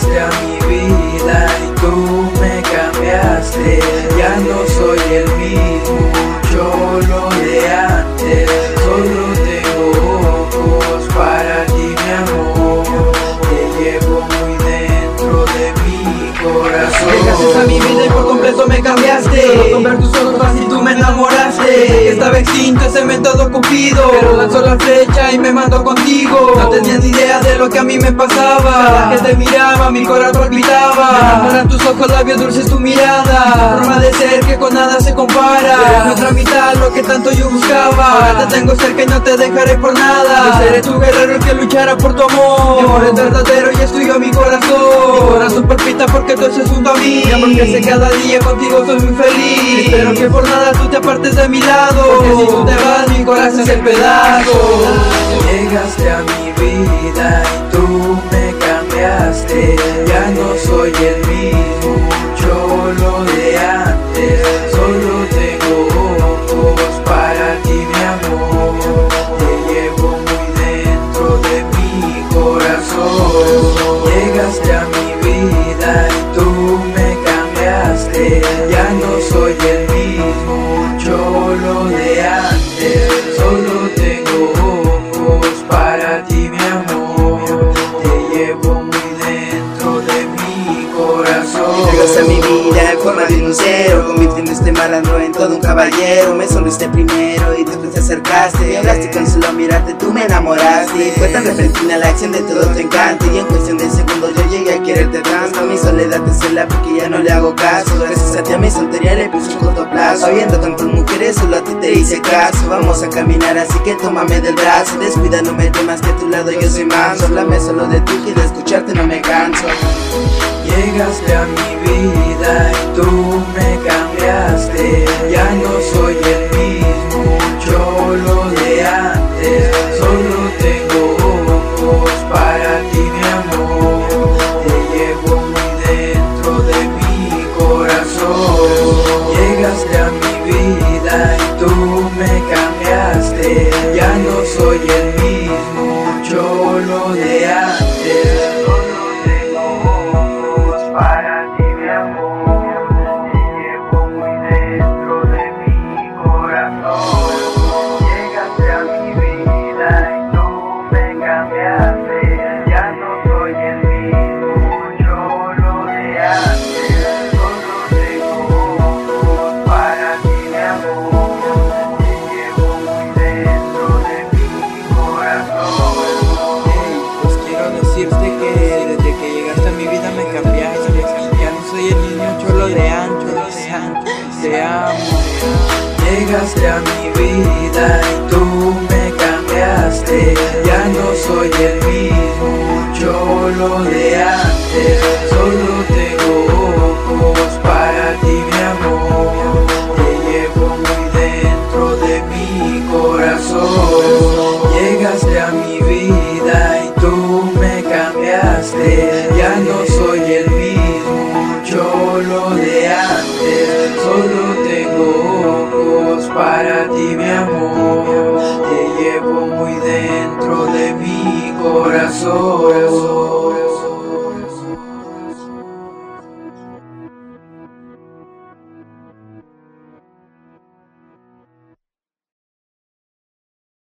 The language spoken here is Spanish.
llegaste a mi vida y tú me cambiaste. Ya no soy el mismo, yo lo de antes. Solo tengo ojos para ti, mi amor. Te llevo muy dentro de mi corazón. Llegaste a mi vida y por completo me cambiaste método cupido Pero lanzó la flecha y me mandó contigo. No tenía ni idea de lo que a mí me pasaba. Cada que te miraba mi corazón Me enamoran tus ojos, labios dulces, tu mirada. Forma de ser que con nada se compara. Eres nuestra mitad, lo que tanto yo buscaba. Ahora te tengo cerca y no te dejaré por nada. Yo seré tu guerrero el que luchará por tu amor. Mi amor es verdadero es mi corazón. Mi corazón palpita porque tú estás junto a mí. Mi amor crece cada día, contigo soy muy feliz Espero que por nada tú te apartes de mi lado. Porque si tú te vas mi corazón se pedazo. Llegaste a mi vida Llegaste mi vida en forma de un cero Convirtiendo este malandro en todo un caballero. Me sonriste primero y después te acercaste. Me hablaste con solo mirarte, tú me enamoraste. Fue tan repentina la acción de todo tu encanto. Y en cuestión de segundos yo llegué a quererte tanto Mi soledad te cela porque ya no le hago caso. Gracias a ti a mi soltería le puse un corto plazo. Habiendo tantas mujeres solo a ti te hice caso. Vamos a caminar así que tómame del brazo. Descuida no me temas que a tu lado yo soy manso. Háblame solo de ti y de escucharte no me canso Llegaste a mi vida y tú me cambiaste. Ya no soy el mismo cholo de antes. Solo tengo ojos para ti, mi amor. Te llevo muy dentro de mi corazón. Llegaste a mi vida y tú me cambiaste. Ya no soy el mismo cholo de antes. Que desde que llegaste a mi vida me cambiaste Ya no soy el niño cholo de santo, te amo Llegaste a mi vida y tú me cambiaste. Ya no soy el mismo cholo de antes. Solo tengo